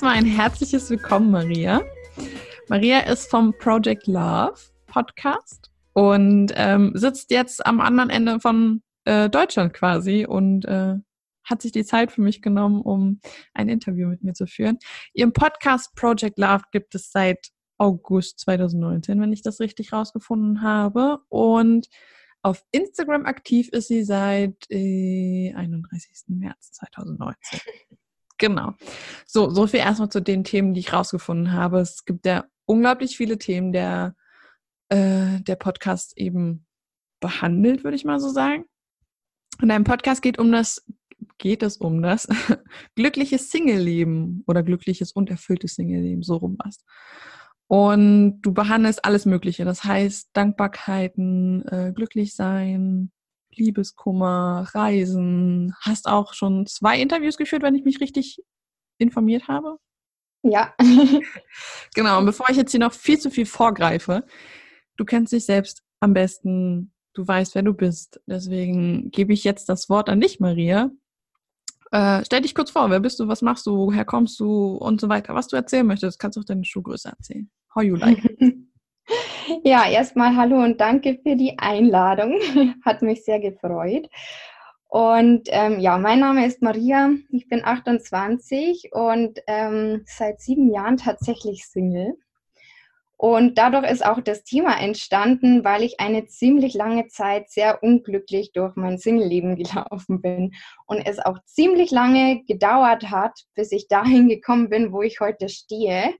Erstmal ein herzliches Willkommen, Maria. Maria ist vom Project Love Podcast und ähm, sitzt jetzt am anderen Ende von äh, Deutschland quasi und äh, hat sich die Zeit für mich genommen, um ein Interview mit mir zu führen. Ihren Podcast Project Love gibt es seit August 2019, wenn ich das richtig rausgefunden habe. Und auf Instagram aktiv ist sie seit äh, 31. März 2019. Genau. So, so viel erstmal zu den Themen, die ich rausgefunden habe. Es gibt ja unglaublich viele Themen, der äh, der Podcast eben behandelt, würde ich mal so sagen. Und deinem Podcast geht um das geht es um das glückliche Single-Leben oder glückliches und erfülltes Single-Leben, so rum was. Und du behandelst alles Mögliche. Das heißt Dankbarkeiten, äh, glücklich sein, Liebeskummer, Reisen. Hast auch schon zwei Interviews geführt, wenn ich mich richtig informiert habe. Ja. genau, und bevor ich jetzt hier noch viel zu viel vorgreife, du kennst dich selbst am besten, du weißt, wer du bist. Deswegen gebe ich jetzt das Wort an dich, Maria. Äh, stell dich kurz vor, wer bist du, was machst du, woher kommst du und so weiter. Was du erzählen möchtest, kannst du auch deine Schuhgröße erzählen. How you like. Ja, erstmal hallo und danke für die Einladung. Hat mich sehr gefreut. Und ähm, ja, mein Name ist Maria, ich bin 28 und ähm, seit sieben Jahren tatsächlich Single. Und dadurch ist auch das Thema entstanden, weil ich eine ziemlich lange Zeit sehr unglücklich durch mein Single-Leben gelaufen bin und es auch ziemlich lange gedauert hat, bis ich dahin gekommen bin, wo ich heute stehe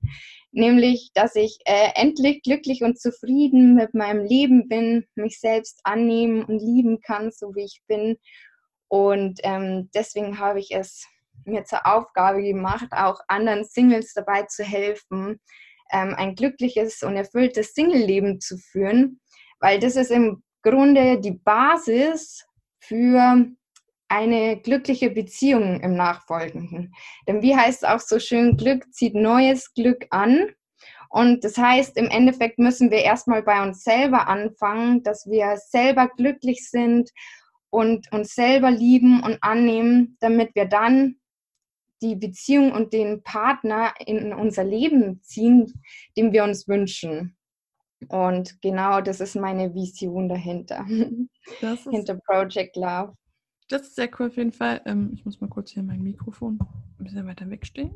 nämlich dass ich äh, endlich glücklich und zufrieden mit meinem Leben bin, mich selbst annehmen und lieben kann, so wie ich bin. Und ähm, deswegen habe ich es mir zur Aufgabe gemacht, auch anderen Singles dabei zu helfen, ähm, ein glückliches und erfülltes Single-Leben zu führen, weil das ist im Grunde die Basis für eine glückliche Beziehung im Nachfolgenden. Denn wie heißt es auch so schön, Glück zieht neues Glück an. Und das heißt, im Endeffekt müssen wir erstmal bei uns selber anfangen, dass wir selber glücklich sind und uns selber lieben und annehmen, damit wir dann die Beziehung und den Partner in unser Leben ziehen, den wir uns wünschen. Und genau das ist meine Vision dahinter. Hinter Project Love. Das ist sehr cool auf jeden Fall. Ähm, ich muss mal kurz hier mein Mikrofon ein bisschen weiter wegstehen.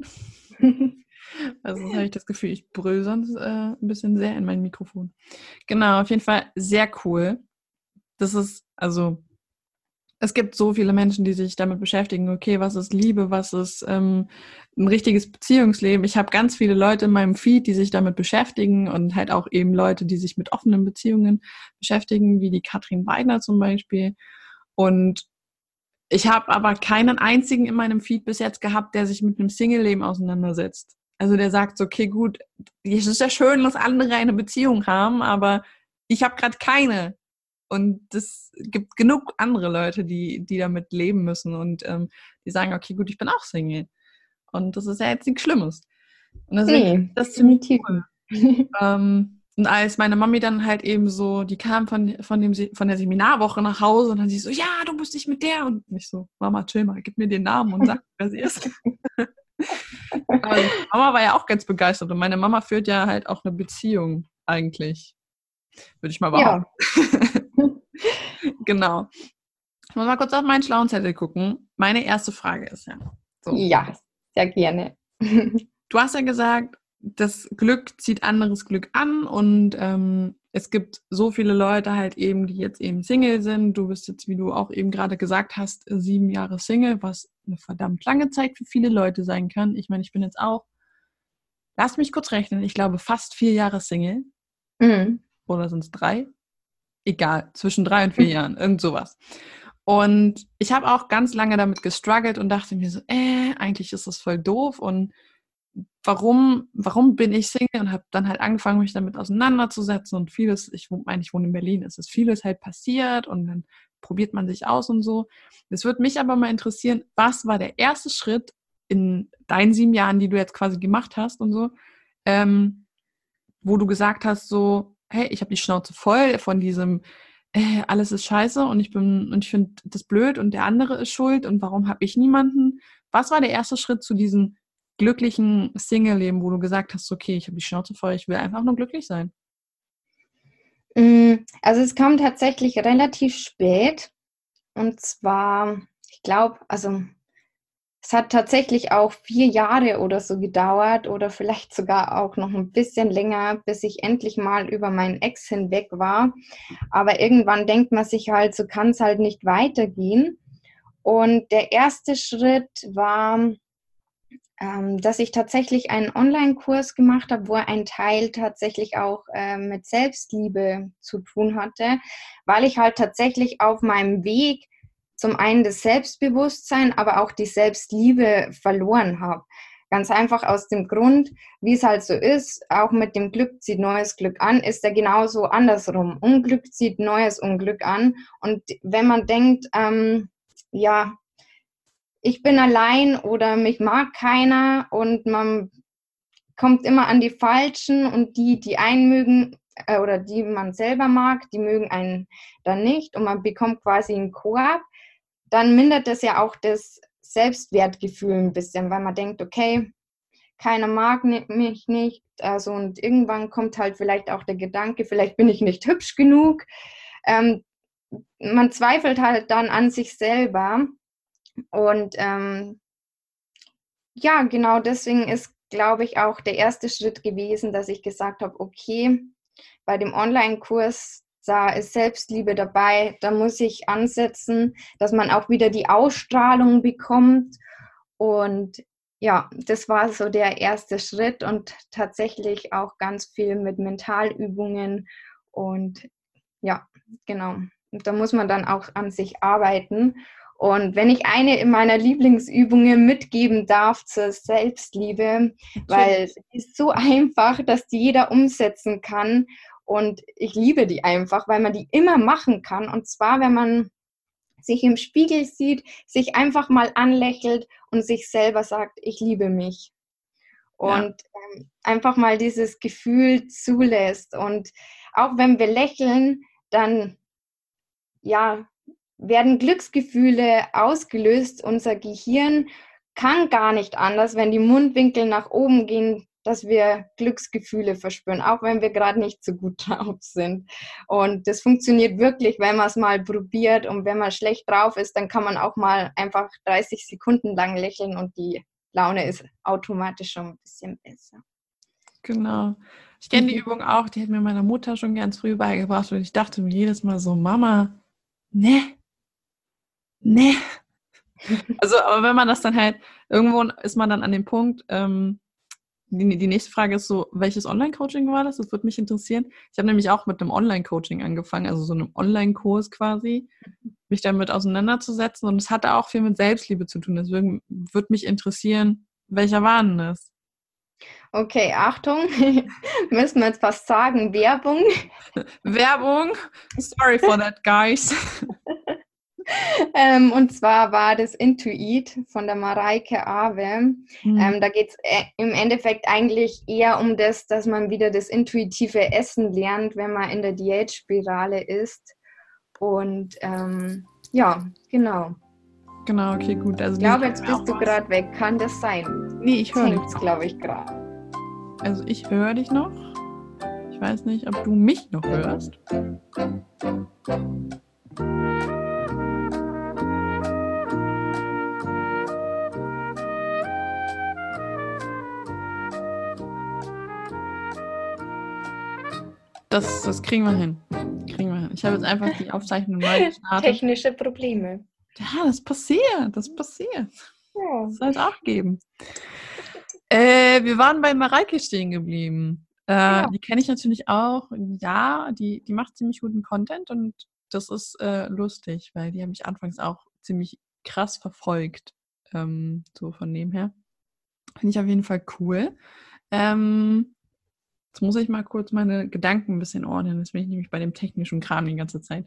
also habe ich das Gefühl, ich brülle sonst äh, ein bisschen sehr in mein Mikrofon. Genau, auf jeden Fall sehr cool. Das ist, also, es gibt so viele Menschen, die sich damit beschäftigen, okay, was ist Liebe, was ist ähm, ein richtiges Beziehungsleben. Ich habe ganz viele Leute in meinem Feed, die sich damit beschäftigen und halt auch eben Leute, die sich mit offenen Beziehungen beschäftigen, wie die Katrin Weidner zum Beispiel. Und ich habe aber keinen einzigen in meinem Feed bis jetzt gehabt, der sich mit einem Single-Leben auseinandersetzt. Also der sagt, okay, gut, es ist ja schön, dass andere eine Beziehung haben, aber ich habe gerade keine. Und es gibt genug andere Leute, die, die damit leben müssen und ähm, die sagen, okay, gut, ich bin auch Single. Und das ist ja jetzt nichts Schlimmes. Und deswegen nee, das ziemlich cool. ähm, und als meine Mami dann halt eben so, die kam von, von, dem, von der Seminarwoche nach Hause und dann sie so, ja, du musst dich mit der. Und ich so, Mama, chill mal, gib mir den Namen und sag, wer sie ist. Aber Mama war ja auch ganz begeistert und meine Mama führt ja halt auch eine Beziehung eigentlich. Würde ich mal behaupten. Ja. genau. Ich muss mal kurz auf meinen schlauen Zettel gucken. Meine erste Frage ist ja. So. Ja, sehr gerne. Du hast ja gesagt, das Glück zieht anderes Glück an und ähm, es gibt so viele Leute halt eben, die jetzt eben Single sind. Du bist jetzt, wie du auch eben gerade gesagt hast, sieben Jahre Single, was eine verdammt lange Zeit für viele Leute sein kann. Ich meine, ich bin jetzt auch, lass mich kurz rechnen, ich glaube fast vier Jahre Single. Mhm. Oder sind es drei? Egal, zwischen drei und vier mhm. Jahren, irgend sowas. Und ich habe auch ganz lange damit gestruggelt und dachte mir so, äh, eigentlich ist das voll doof und warum, warum bin ich Single und habe dann halt angefangen, mich damit auseinanderzusetzen und vieles, ich meine, ich wohne in Berlin, es ist vieles halt passiert und dann probiert man sich aus und so. Es würde mich aber mal interessieren, was war der erste Schritt in deinen sieben Jahren, die du jetzt quasi gemacht hast und so, ähm, wo du gesagt hast, so, hey, ich habe die Schnauze voll von diesem, äh, alles ist scheiße und ich bin und ich finde das blöd und der andere ist schuld und warum habe ich niemanden? Was war der erste Schritt zu diesem glücklichen Single-Leben, wo du gesagt hast, okay, ich habe die Schnauze voll, ich will einfach nur glücklich sein? Mm, also es kam tatsächlich relativ spät. Und zwar, ich glaube, also es hat tatsächlich auch vier Jahre oder so gedauert oder vielleicht sogar auch noch ein bisschen länger, bis ich endlich mal über meinen Ex hinweg war. Aber irgendwann denkt man sich halt, so kann es halt nicht weitergehen. Und der erste Schritt war, ähm, dass ich tatsächlich einen Online-Kurs gemacht habe, wo ein Teil tatsächlich auch äh, mit Selbstliebe zu tun hatte, weil ich halt tatsächlich auf meinem Weg zum einen das Selbstbewusstsein, aber auch die Selbstliebe verloren habe. Ganz einfach aus dem Grund, wie es halt so ist, auch mit dem Glück zieht neues Glück an, ist er genauso andersrum. Unglück zieht neues Unglück an. Und wenn man denkt, ähm, ja, ich bin allein oder mich mag keiner und man kommt immer an die Falschen und die, die einen mögen äh, oder die man selber mag, die mögen einen dann nicht und man bekommt quasi einen Koop, dann mindert das ja auch das Selbstwertgefühl ein bisschen, weil man denkt, okay, keiner mag mich nicht. Also und irgendwann kommt halt vielleicht auch der Gedanke, vielleicht bin ich nicht hübsch genug. Ähm, man zweifelt halt dann an sich selber. Und ähm, ja, genau deswegen ist, glaube ich, auch der erste Schritt gewesen, dass ich gesagt habe, okay, bei dem Online-Kurs da ist Selbstliebe dabei, da muss ich ansetzen, dass man auch wieder die Ausstrahlung bekommt. Und ja, das war so der erste Schritt und tatsächlich auch ganz viel mit Mentalübungen. Und ja, genau. Und da muss man dann auch an sich arbeiten. Und wenn ich eine in meiner Lieblingsübungen mitgeben darf zur Selbstliebe, Natürlich. weil sie ist so einfach, dass die jeder umsetzen kann und ich liebe die einfach, weil man die immer machen kann. Und zwar, wenn man sich im Spiegel sieht, sich einfach mal anlächelt und sich selber sagt, ich liebe mich. Und ja. ähm, einfach mal dieses Gefühl zulässt. Und auch wenn wir lächeln, dann ja, werden Glücksgefühle ausgelöst. Unser Gehirn kann gar nicht anders, wenn die Mundwinkel nach oben gehen, dass wir Glücksgefühle verspüren, auch wenn wir gerade nicht so gut drauf sind. Und das funktioniert wirklich, wenn man es mal probiert. Und wenn man schlecht drauf ist, dann kann man auch mal einfach 30 Sekunden lang lächeln und die Laune ist automatisch schon ein bisschen besser. Genau. Ich kenne die mhm. Übung auch, die hat mir meine Mutter schon ganz früh beigebracht und ich dachte mir jedes Mal so, Mama, ne, ne. Also, aber wenn man das dann halt, irgendwo ist man dann an dem Punkt, ähm, die, die nächste Frage ist so, welches Online-Coaching war das? Das würde mich interessieren. Ich habe nämlich auch mit einem Online-Coaching angefangen, also so einem Online-Kurs quasi, mich damit auseinanderzusetzen. Und es hatte auch viel mit Selbstliebe zu tun. Deswegen würde mich interessieren, welcher war denn das? Okay, Achtung, müssen wir jetzt fast sagen, Werbung. Werbung, sorry for that, guys. ähm, und zwar war das Intuit von der Mareike Awe. Mhm. Ähm, da geht es äh, im Endeffekt eigentlich eher um das, dass man wieder das intuitive Essen lernt, wenn man in der Diätspirale ist. Und ähm, ja, genau. Genau, okay, gut. Also ich glaube, jetzt bist du gerade weg. Kann das sein? Nee, ich höre dich. glaube ich, gerade. Also ich höre dich noch. Ich weiß nicht, ob du mich noch hörst. Das, das kriegen wir hin. Kriegen wir hin. Ich habe jetzt einfach die Aufzeichnung neu gestartet. Technische Probleme. Ja, das passiert. Das passiert. Ja. Soll es auch geben. Äh, wir waren bei Mareike stehen geblieben. Äh, ja. Die kenne ich natürlich auch. Ja, die, die macht ziemlich guten Content und das ist äh, lustig, weil die habe ich anfangs auch ziemlich krass verfolgt. Ähm, so von dem her. Finde ich auf jeden Fall cool. Ähm, Jetzt muss ich mal kurz meine Gedanken ein bisschen ordnen. Jetzt bin ich nämlich bei dem technischen Kram die ganze Zeit.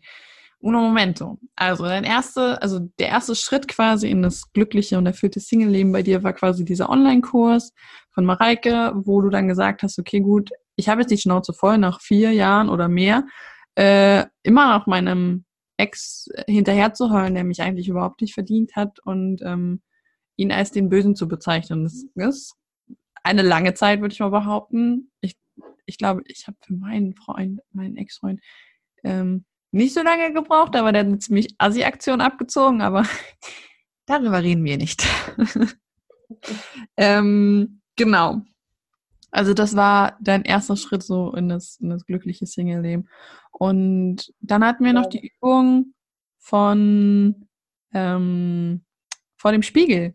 Uno momento. Also dein erste, also der erste Schritt quasi in das glückliche und erfüllte Single-Leben bei dir war quasi dieser Online-Kurs von Mareike, wo du dann gesagt hast, okay, gut, ich habe jetzt die Schnauze voll nach vier Jahren oder mehr, äh, immer noch meinem Ex hinterherzuheulen, der mich eigentlich überhaupt nicht verdient hat und ähm, ihn als den Bösen zu bezeichnen. Das, das eine lange Zeit, würde ich mal behaupten. Ich, ich glaube, ich habe für meinen Freund, meinen Ex-Freund, ähm, nicht so lange gebraucht, aber der hat eine ziemlich Assi-Aktion abgezogen, aber darüber reden wir nicht. ähm, genau. Also das war dein erster Schritt so in das, in das glückliche Single-Leben. Und dann hatten wir noch die Übung von ähm, vor dem Spiegel.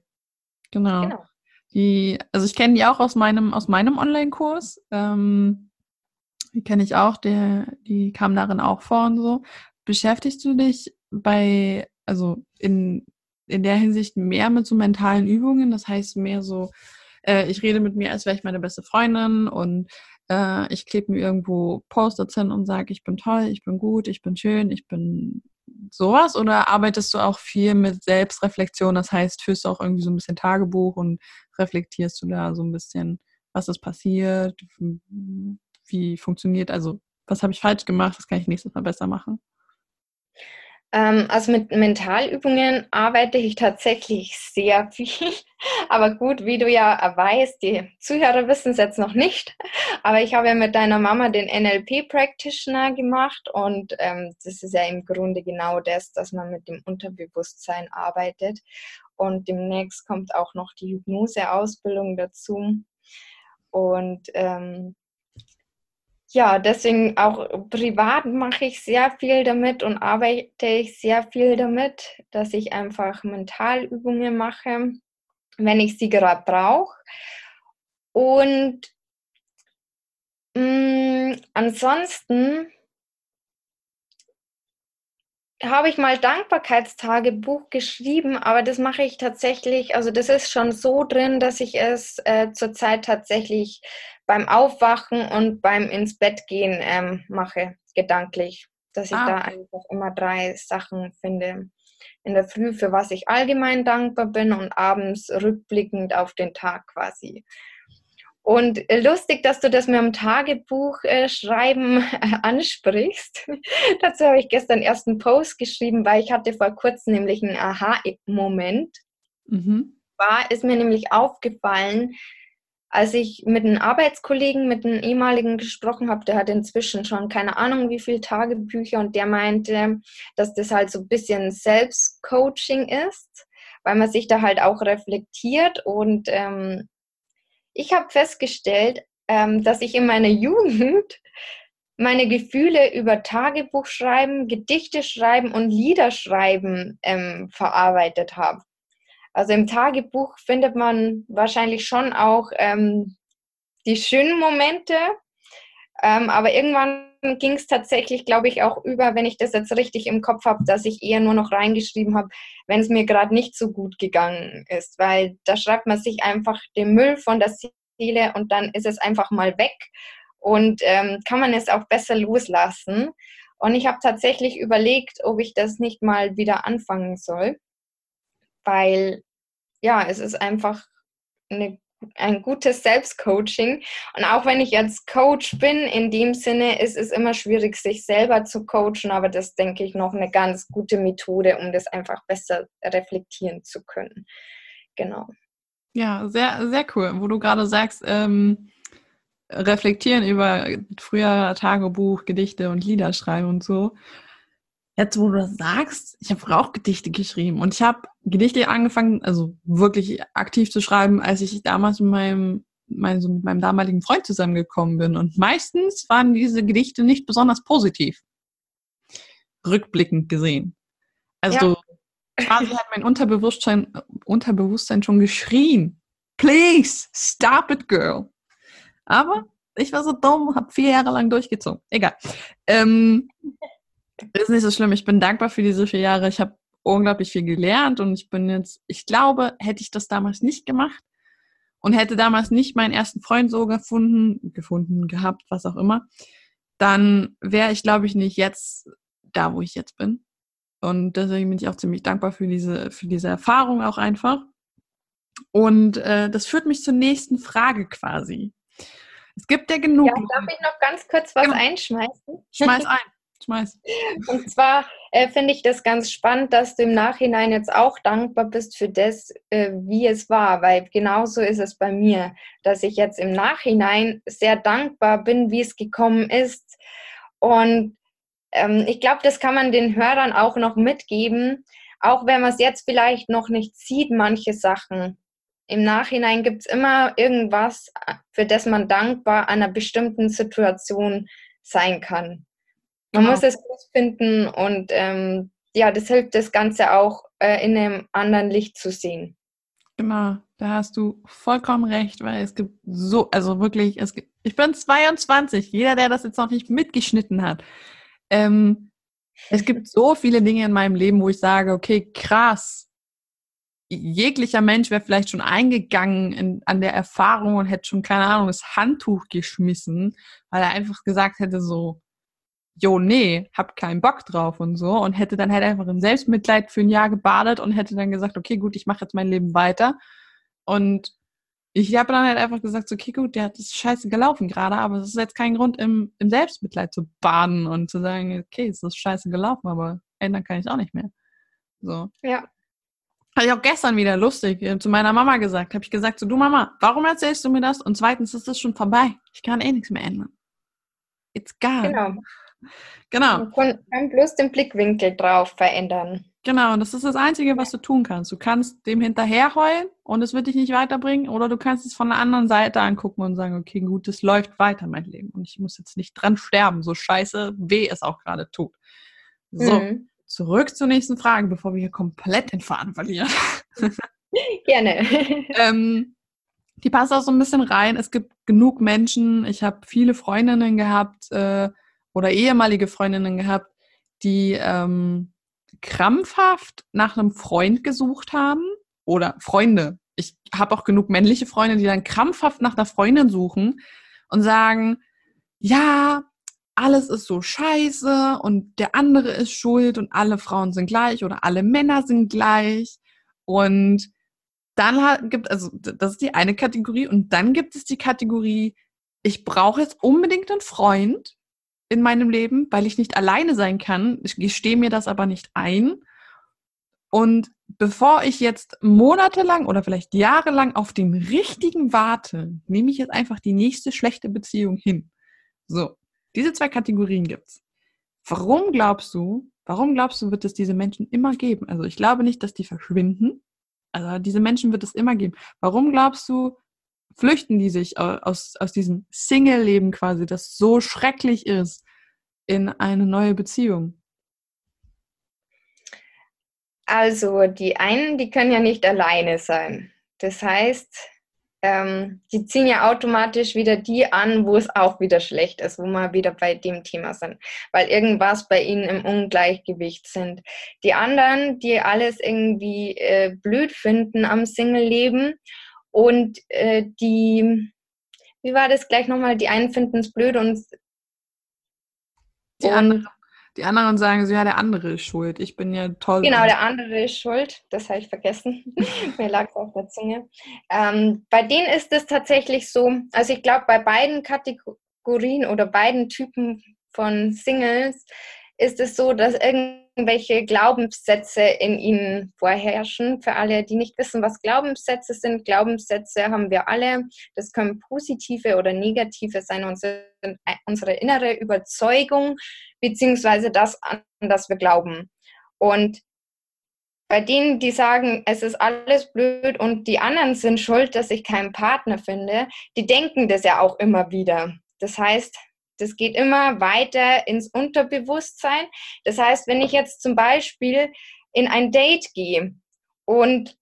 Genau. genau. Die, also ich kenne die auch aus meinem, aus meinem Online-Kurs. Ähm, die kenne ich auch, der, die kam darin auch vor und so. Beschäftigst du dich bei, also in, in der Hinsicht mehr mit so mentalen Übungen? Das heißt mehr so, äh, ich rede mit mir, als wäre ich meine beste Freundin und äh, ich klebe mir irgendwo Post-its hin und sage, ich bin toll, ich bin gut, ich bin schön, ich bin sowas oder arbeitest du auch viel mit Selbstreflexion? Das heißt, führst du auch irgendwie so ein bisschen Tagebuch und reflektierst du da so ein bisschen, was ist passiert, wie funktioniert, also was habe ich falsch gemacht, was kann ich nächstes Mal besser machen? Ähm, also mit Mentalübungen arbeite ich tatsächlich sehr viel. Aber gut, wie du ja weißt, die Zuhörer wissen es jetzt noch nicht, aber ich habe ja mit deiner Mama den NLP Practitioner gemacht und ähm, das ist ja im Grunde genau das, dass man mit dem Unterbewusstsein arbeitet. Und demnächst kommt auch noch die Hypnose-Ausbildung dazu. Und ähm, ja, deswegen auch privat mache ich sehr viel damit und arbeite ich sehr viel damit, dass ich einfach Mentalübungen mache, wenn ich sie gerade brauche. Und mh, mm, ansonsten habe ich mal Dankbarkeitstagebuch geschrieben, aber das mache ich tatsächlich, also das ist schon so drin, dass ich es äh, zurzeit tatsächlich beim Aufwachen und beim ins Bett gehen ähm, mache, gedanklich. Dass ich ah. da einfach immer drei Sachen finde. In der Früh, für was ich allgemein dankbar bin und abends rückblickend auf den Tag quasi. Und lustig, dass du das mit dem Tagebuch äh, schreiben äh, ansprichst. Dazu habe ich gestern erst einen Post geschrieben, weil ich hatte vor kurzem nämlich einen Aha-Moment. Mhm. War ist mir nämlich aufgefallen, als ich mit einem Arbeitskollegen, mit einem ehemaligen gesprochen habe, der hat inzwischen schon keine Ahnung wie viele Tagebücher und der meinte, dass das halt so ein bisschen Selbstcoaching ist, weil man sich da halt auch reflektiert und ähm, ich habe festgestellt, ähm, dass ich in meiner Jugend meine Gefühle über Tagebuch schreiben, Gedichte schreiben und Lieder schreiben ähm, verarbeitet habe. Also im Tagebuch findet man wahrscheinlich schon auch ähm, die schönen Momente, ähm, aber irgendwann ging es tatsächlich, glaube ich, auch über, wenn ich das jetzt richtig im Kopf habe, dass ich eher nur noch reingeschrieben habe, wenn es mir gerade nicht so gut gegangen ist, weil da schreibt man sich einfach den Müll von der Seele und dann ist es einfach mal weg. Und ähm, kann man es auch besser loslassen. Und ich habe tatsächlich überlegt, ob ich das nicht mal wieder anfangen soll. Weil ja, es ist einfach eine, ein gutes Selbstcoaching. Und auch wenn ich jetzt Coach bin, in dem Sinne ist es immer schwierig, sich selber zu coachen, aber das denke ich noch eine ganz gute Methode, um das einfach besser reflektieren zu können. Genau. Ja, sehr, sehr cool. Wo du gerade sagst, ähm, reflektieren über früher Tagebuch, Gedichte und Lieder schreiben und so. Jetzt, wo du das sagst, ich habe auch Gedichte geschrieben und ich habe Gedichte angefangen, also wirklich aktiv zu schreiben, als ich damals mit meinem, mein, so mit meinem damaligen Freund zusammengekommen bin. Und meistens waren diese Gedichte nicht besonders positiv. Rückblickend gesehen. Also ja. quasi hat mein Unterbewusstsein, Unterbewusstsein schon geschrien. Please, stop it, girl. Aber ich war so dumm, habe vier Jahre lang durchgezogen. Egal. Ähm, ist nicht so schlimm. Ich bin dankbar für diese vier Jahre. Ich habe unglaublich viel gelernt und ich bin jetzt, ich glaube, hätte ich das damals nicht gemacht und hätte damals nicht meinen ersten Freund so gefunden, gefunden, gehabt, was auch immer, dann wäre ich, glaube ich, nicht jetzt da, wo ich jetzt bin. Und deswegen bin ich auch ziemlich dankbar für diese, für diese Erfahrung auch einfach. Und äh, das führt mich zur nächsten Frage quasi. Es gibt ja genug. Ja, darf ich noch ganz kurz was genau. einschmeißen? Schmeiß ein. Schmeiß. Und zwar äh, finde ich das ganz spannend, dass du im Nachhinein jetzt auch dankbar bist für das, äh, wie es war, weil genauso ist es bei mir, dass ich jetzt im Nachhinein sehr dankbar bin, wie es gekommen ist. Und ähm, ich glaube, das kann man den Hörern auch noch mitgeben, auch wenn man es jetzt vielleicht noch nicht sieht, manche Sachen. Im Nachhinein gibt es immer irgendwas, für das man dankbar einer bestimmten Situation sein kann. Man genau. muss es gut finden und ähm, ja, das hilft das Ganze auch äh, in einem anderen Licht zu sehen. Genau, da hast du vollkommen recht, weil es gibt so, also wirklich, es gibt, ich bin 22, jeder, der das jetzt noch nicht mitgeschnitten hat. Ähm, es gibt so viele Dinge in meinem Leben, wo ich sage, okay, krass, jeglicher Mensch wäre vielleicht schon eingegangen in, an der Erfahrung und hätte schon, keine Ahnung, das Handtuch geschmissen, weil er einfach gesagt hätte so, jo, nee, hab keinen Bock drauf und so und hätte dann halt einfach im Selbstmitleid für ein Jahr gebadet und hätte dann gesagt, okay, gut, ich mache jetzt mein Leben weiter. Und ich habe dann halt einfach gesagt, okay, gut, der hat das scheiße gelaufen gerade, aber es ist jetzt kein Grund, im, im Selbstmitleid zu baden und zu sagen, okay, es ist scheiße gelaufen, aber ändern kann ich es auch nicht mehr. So. Ja. Habe ich auch gestern wieder lustig äh, zu meiner Mama gesagt. Habe ich gesagt, so du Mama, warum erzählst du mir das? Und zweitens ist das schon vorbei. Ich kann eh nichts mehr ändern. It's gone. Genau. Genau. Man kann bloß den Blickwinkel drauf verändern. Genau, und das ist das Einzige, was du tun kannst. Du kannst dem hinterherheulen und es wird dich nicht weiterbringen, oder du kannst es von der anderen Seite angucken und sagen, okay, gut, es läuft weiter, mein Leben. Und ich muss jetzt nicht dran sterben, so scheiße weh es auch gerade tut. So, mhm. zurück zur nächsten Frage, bevor wir hier komplett den Faden verlieren. Gerne. ähm, die passt auch so ein bisschen rein. Es gibt genug Menschen, ich habe viele Freundinnen gehabt, äh, oder ehemalige Freundinnen gehabt, die ähm, krampfhaft nach einem Freund gesucht haben oder Freunde. Ich habe auch genug männliche Freunde, die dann krampfhaft nach einer Freundin suchen und sagen, ja, alles ist so scheiße und der andere ist schuld und alle Frauen sind gleich oder alle Männer sind gleich. Und dann gibt also das ist die eine Kategorie und dann gibt es die Kategorie, ich brauche jetzt unbedingt einen Freund, in meinem Leben, weil ich nicht alleine sein kann. Ich gestehe mir das aber nicht ein. Und bevor ich jetzt monatelang oder vielleicht jahrelang auf den richtigen warte, nehme ich jetzt einfach die nächste schlechte Beziehung hin. So, diese zwei Kategorien gibt's. Warum glaubst du, warum glaubst du, wird es diese Menschen immer geben? Also ich glaube nicht, dass die verschwinden. Also diese Menschen wird es immer geben. Warum glaubst du, flüchten die sich aus, aus diesem Single-Leben quasi, das so schrecklich ist, in eine neue Beziehung? Also die einen, die können ja nicht alleine sein. Das heißt, ähm, die ziehen ja automatisch wieder die an, wo es auch wieder schlecht ist, wo wir wieder bei dem Thema sind, weil irgendwas bei ihnen im Ungleichgewicht sind. Die anderen, die alles irgendwie äh, blöd finden am Single-Leben und äh, die, wie war das gleich nochmal? Die einen finden es blöd und die, und, anderen, die anderen sagen so, ja, der andere ist schuld. Ich bin ja toll. Genau, der andere ist schuld. Das habe ich vergessen. Mir lag es auf der Zunge. Ähm, bei denen ist es tatsächlich so, also ich glaube, bei beiden Kategorien oder beiden Typen von Singles ist es so, dass irgendwelche Glaubenssätze in ihnen vorherrschen. Für alle, die nicht wissen, was Glaubenssätze sind, Glaubenssätze haben wir alle. Das können positive oder negative sein. Unsere, unsere innere Überzeugung beziehungsweise das, an das wir glauben. Und bei denen, die sagen, es ist alles blöd und die anderen sind schuld, dass ich keinen Partner finde, die denken das ja auch immer wieder. Das heißt, das geht immer weiter ins Unterbewusstsein. Das heißt, wenn ich jetzt zum Beispiel in ein Date gehe und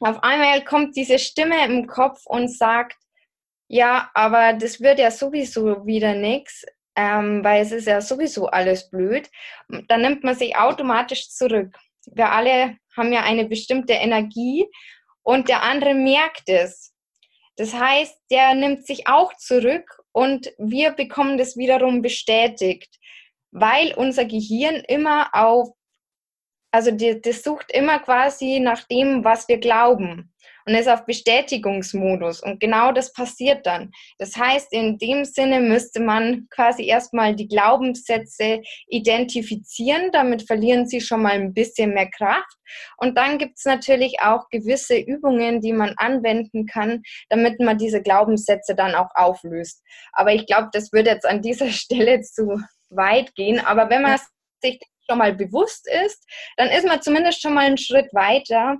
auf einmal kommt diese Stimme im Kopf und sagt, ja, aber das wird ja sowieso wieder nichts, ähm, weil es ist ja sowieso alles blöd, dann nimmt man sich automatisch zurück. Wir alle haben ja eine bestimmte Energie und der andere merkt es. Das heißt, der nimmt sich auch zurück und wir bekommen das wiederum bestätigt, weil unser Gehirn immer auf, also das sucht immer quasi nach dem, was wir glauben. Und ist auf Bestätigungsmodus. Und genau das passiert dann. Das heißt, in dem Sinne müsste man quasi erstmal die Glaubenssätze identifizieren. Damit verlieren sie schon mal ein bisschen mehr Kraft. Und dann gibt es natürlich auch gewisse Übungen, die man anwenden kann, damit man diese Glaubenssätze dann auch auflöst. Aber ich glaube, das würde jetzt an dieser Stelle zu weit gehen. Aber wenn man sich schon mal bewusst ist, dann ist man zumindest schon mal einen Schritt weiter.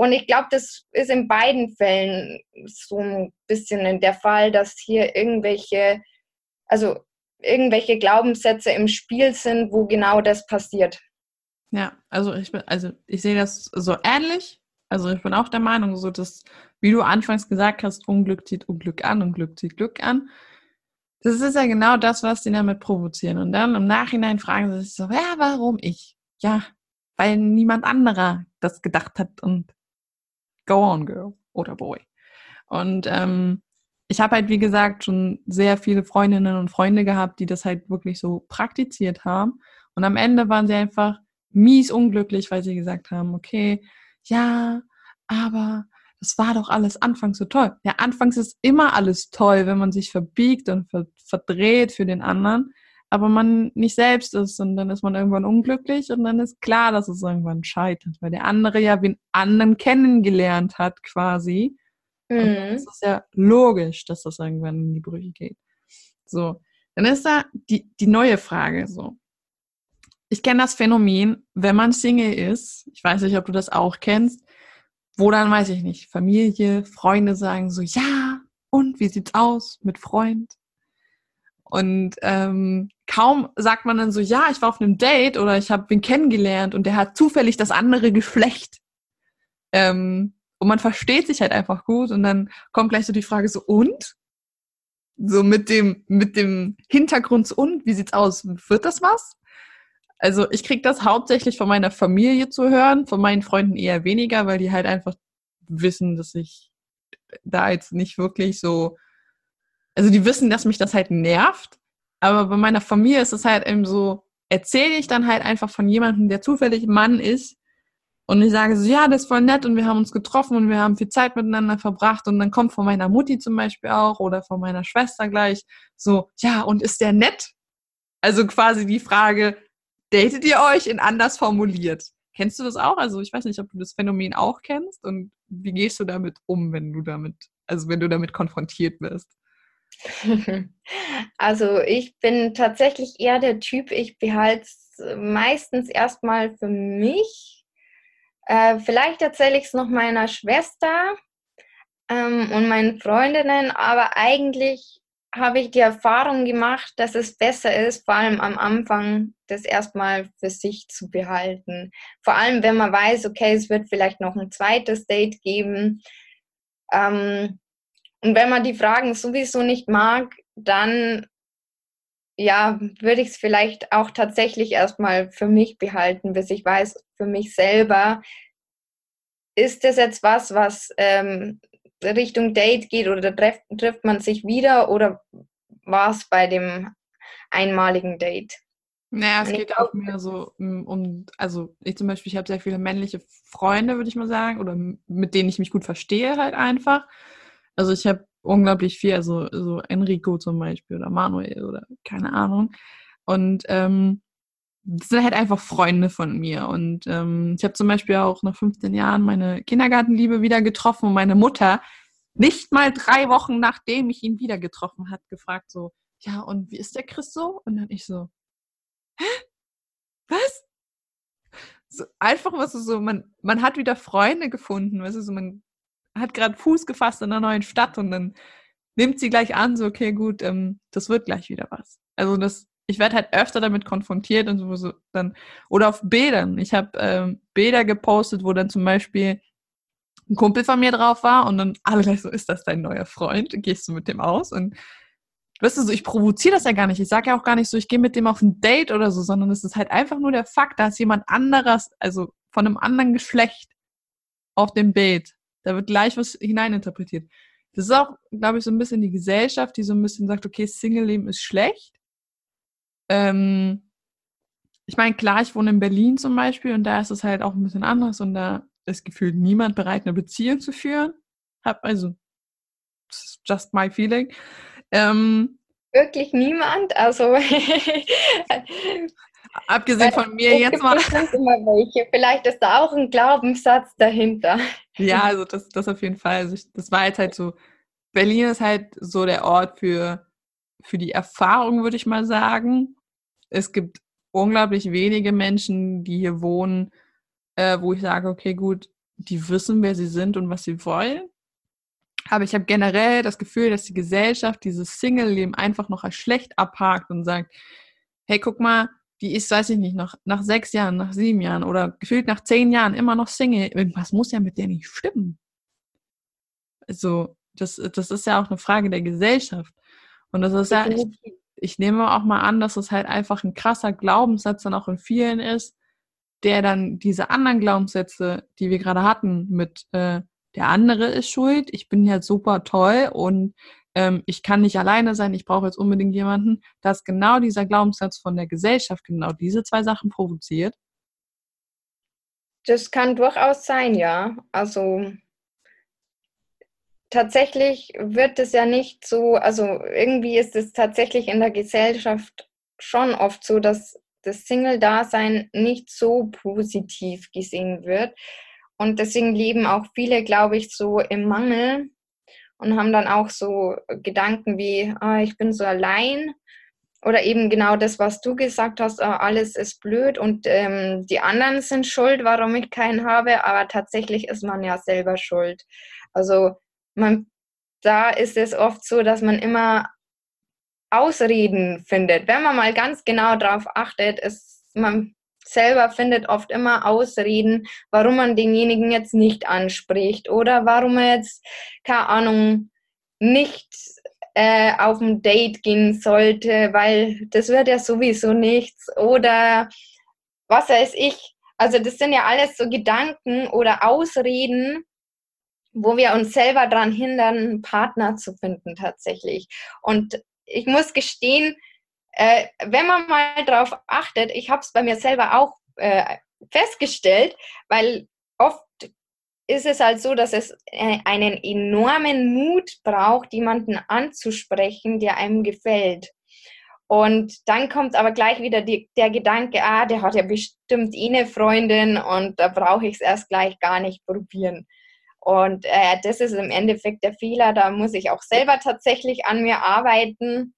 Und ich glaube, das ist in beiden Fällen so ein bisschen der Fall, dass hier irgendwelche, also irgendwelche Glaubenssätze im Spiel sind, wo genau das passiert. Ja, also ich bin, also ich sehe das so ähnlich. Also ich bin auch der Meinung, so dass, wie du anfangs gesagt hast, Unglück zieht Unglück an und Glück zieht Glück an. Das ist ja genau das, was die damit provozieren. Und dann im Nachhinein fragen sie sich so, ja, warum ich? Ja, weil niemand anderer das gedacht hat und go on, girl oder boy. Und ähm, ich habe halt, wie gesagt, schon sehr viele Freundinnen und Freunde gehabt, die das halt wirklich so praktiziert haben. Und am Ende waren sie einfach mies unglücklich, weil sie gesagt haben, okay, ja, aber das war doch alles anfangs so toll. Ja, anfangs ist immer alles toll, wenn man sich verbiegt und ver verdreht für den anderen, aber man nicht selbst ist und dann ist man irgendwann unglücklich und dann ist klar, dass es irgendwann scheitert, weil der andere ja den anderen kennengelernt hat quasi. Mhm. Und ist ja logisch, dass das irgendwann in die Brüche geht. So, dann ist da die, die neue Frage so. Ich kenne das Phänomen, wenn man Single ist, ich weiß nicht, ob du das auch kennst, wo dann, weiß ich nicht, Familie, Freunde sagen so, ja, und wie sieht's aus mit Freund? Und ähm, kaum sagt man dann so, ja, ich war auf einem Date oder ich habe ihn kennengelernt und der hat zufällig das andere Geschlecht. Ähm, und man versteht sich halt einfach gut und dann kommt gleich so die Frage so, und? So mit dem, mit dem Hintergrund so, und, wie sieht's aus? Wird das was? Also ich kriege das hauptsächlich von meiner Familie zu hören, von meinen Freunden eher weniger, weil die halt einfach wissen, dass ich da jetzt nicht wirklich so, also die wissen, dass mich das halt nervt, aber bei meiner Familie ist es halt eben so, erzähle ich dann halt einfach von jemandem, der zufällig Mann ist und ich sage so, ja, das ist voll nett und wir haben uns getroffen und wir haben viel Zeit miteinander verbracht und dann kommt von meiner Mutti zum Beispiel auch oder von meiner Schwester gleich so, ja, und ist der nett? Also quasi die Frage, datet ihr euch in anders formuliert? Kennst du das auch? Also ich weiß nicht, ob du das Phänomen auch kennst und wie gehst du damit um, wenn du damit, also wenn du damit konfrontiert wirst? Also ich bin tatsächlich eher der Typ, ich behalte es meistens erstmal für mich. Äh, vielleicht erzähle ich es noch meiner Schwester ähm, und meinen Freundinnen, aber eigentlich habe ich die Erfahrung gemacht, dass es besser ist, vor allem am Anfang, das erstmal für sich zu behalten. Vor allem, wenn man weiß, okay, es wird vielleicht noch ein zweites Date geben. Ähm, und wenn man die Fragen sowieso nicht mag, dann ja, würde ich es vielleicht auch tatsächlich erstmal für mich behalten, bis ich weiß, für mich selber, ist das jetzt was, was ähm, Richtung Date geht oder trifft, trifft man sich wieder oder war es bei dem einmaligen Date? Naja, es geht auch mehr so mm, um, also ich zum Beispiel, ich habe sehr viele männliche Freunde, würde ich mal sagen, oder mit denen ich mich gut verstehe halt einfach. Also ich habe unglaublich viel, also so Enrico zum Beispiel oder Manuel oder keine Ahnung. Und ähm, das sind halt einfach Freunde von mir. Und ähm, ich habe zum Beispiel auch nach 15 Jahren meine Kindergartenliebe wieder getroffen und meine Mutter, nicht mal drei Wochen nachdem ich ihn wieder getroffen hat, gefragt so, ja, und wie ist der Chris so? Und dann ich so, hä? Was? So, einfach was so, man, man hat wieder Freunde gefunden, weißt du, so, man hat gerade Fuß gefasst in einer neuen Stadt und dann nimmt sie gleich an, so, okay, gut, ähm, das wird gleich wieder was. Also das, ich werde halt öfter damit konfrontiert und so, dann oder auf Bildern. Ich habe ähm, Bilder gepostet, wo dann zum Beispiel ein Kumpel von mir drauf war und dann alle gleich so, ist das dein neuer Freund? Gehst du mit dem aus? Und weißt du so, ich provoziere das ja gar nicht. Ich sage ja auch gar nicht so, ich gehe mit dem auf ein Date oder so, sondern es ist halt einfach nur der Fakt, da ist jemand anderes, also von einem anderen Geschlecht auf dem Bild. Da wird gleich was hineininterpretiert. Das ist auch, glaube ich, so ein bisschen die Gesellschaft, die so ein bisschen sagt, okay, Single-Leben ist schlecht. Ähm, ich meine, klar, ich wohne in Berlin zum Beispiel und da ist es halt auch ein bisschen anders und da ist gefühlt niemand bereit, eine Beziehung zu führen. Hab, also, just my feeling. Ähm, Wirklich niemand? Also. Abgesehen von mir jetzt mal. Immer welche. Vielleicht ist da auch ein Glaubenssatz dahinter. Ja, also das, das auf jeden Fall. Also ich, das war jetzt halt so. Berlin ist halt so der Ort für, für die Erfahrung, würde ich mal sagen. Es gibt unglaublich wenige Menschen, die hier wohnen, äh, wo ich sage, okay, gut, die wissen, wer sie sind und was sie wollen. Aber ich habe generell das Gefühl, dass die Gesellschaft dieses Single-Leben einfach noch als schlecht abhakt und sagt, hey, guck mal, die ist, weiß ich nicht, noch nach sechs Jahren, nach sieben Jahren oder gefühlt nach zehn Jahren immer noch Single. Irgendwas muss ja mit der nicht stimmen. Also, das, das ist ja auch eine Frage der Gesellschaft. Und das ist ja, ich, ich nehme auch mal an, dass es halt einfach ein krasser Glaubenssatz dann auch in vielen ist, der dann diese anderen Glaubenssätze, die wir gerade hatten, mit äh, der andere ist schuld, ich bin ja super toll und ähm, ich kann nicht alleine sein, ich brauche jetzt unbedingt jemanden, dass genau dieser Glaubenssatz von der Gesellschaft genau diese zwei Sachen provoziert? Das kann durchaus sein, ja. Also tatsächlich wird es ja nicht so, also irgendwie ist es tatsächlich in der Gesellschaft schon oft so, dass das Single-Dasein nicht so positiv gesehen wird. Und deswegen leben auch viele, glaube ich, so im Mangel und haben dann auch so Gedanken wie, ah, ich bin so allein. Oder eben genau das, was du gesagt hast, ah, alles ist blöd und ähm, die anderen sind schuld, warum ich keinen habe, aber tatsächlich ist man ja selber schuld. Also man, da ist es oft so, dass man immer Ausreden findet. Wenn man mal ganz genau darauf achtet, ist man selber findet oft immer Ausreden, warum man denjenigen jetzt nicht anspricht oder warum er jetzt, keine Ahnung, nicht äh, auf ein Date gehen sollte, weil das wird ja sowieso nichts oder was weiß ich. Also das sind ja alles so Gedanken oder Ausreden, wo wir uns selber daran hindern, einen Partner zu finden tatsächlich. Und ich muss gestehen, äh, wenn man mal darauf achtet, ich habe es bei mir selber auch äh, festgestellt, weil oft ist es halt so, dass es äh, einen enormen Mut braucht, jemanden anzusprechen, der einem gefällt. Und dann kommt aber gleich wieder die, der Gedanke, ah, der hat ja bestimmt eh eine Freundin und da brauche ich es erst gleich gar nicht probieren. Und äh, das ist im Endeffekt der Fehler. Da muss ich auch selber tatsächlich an mir arbeiten.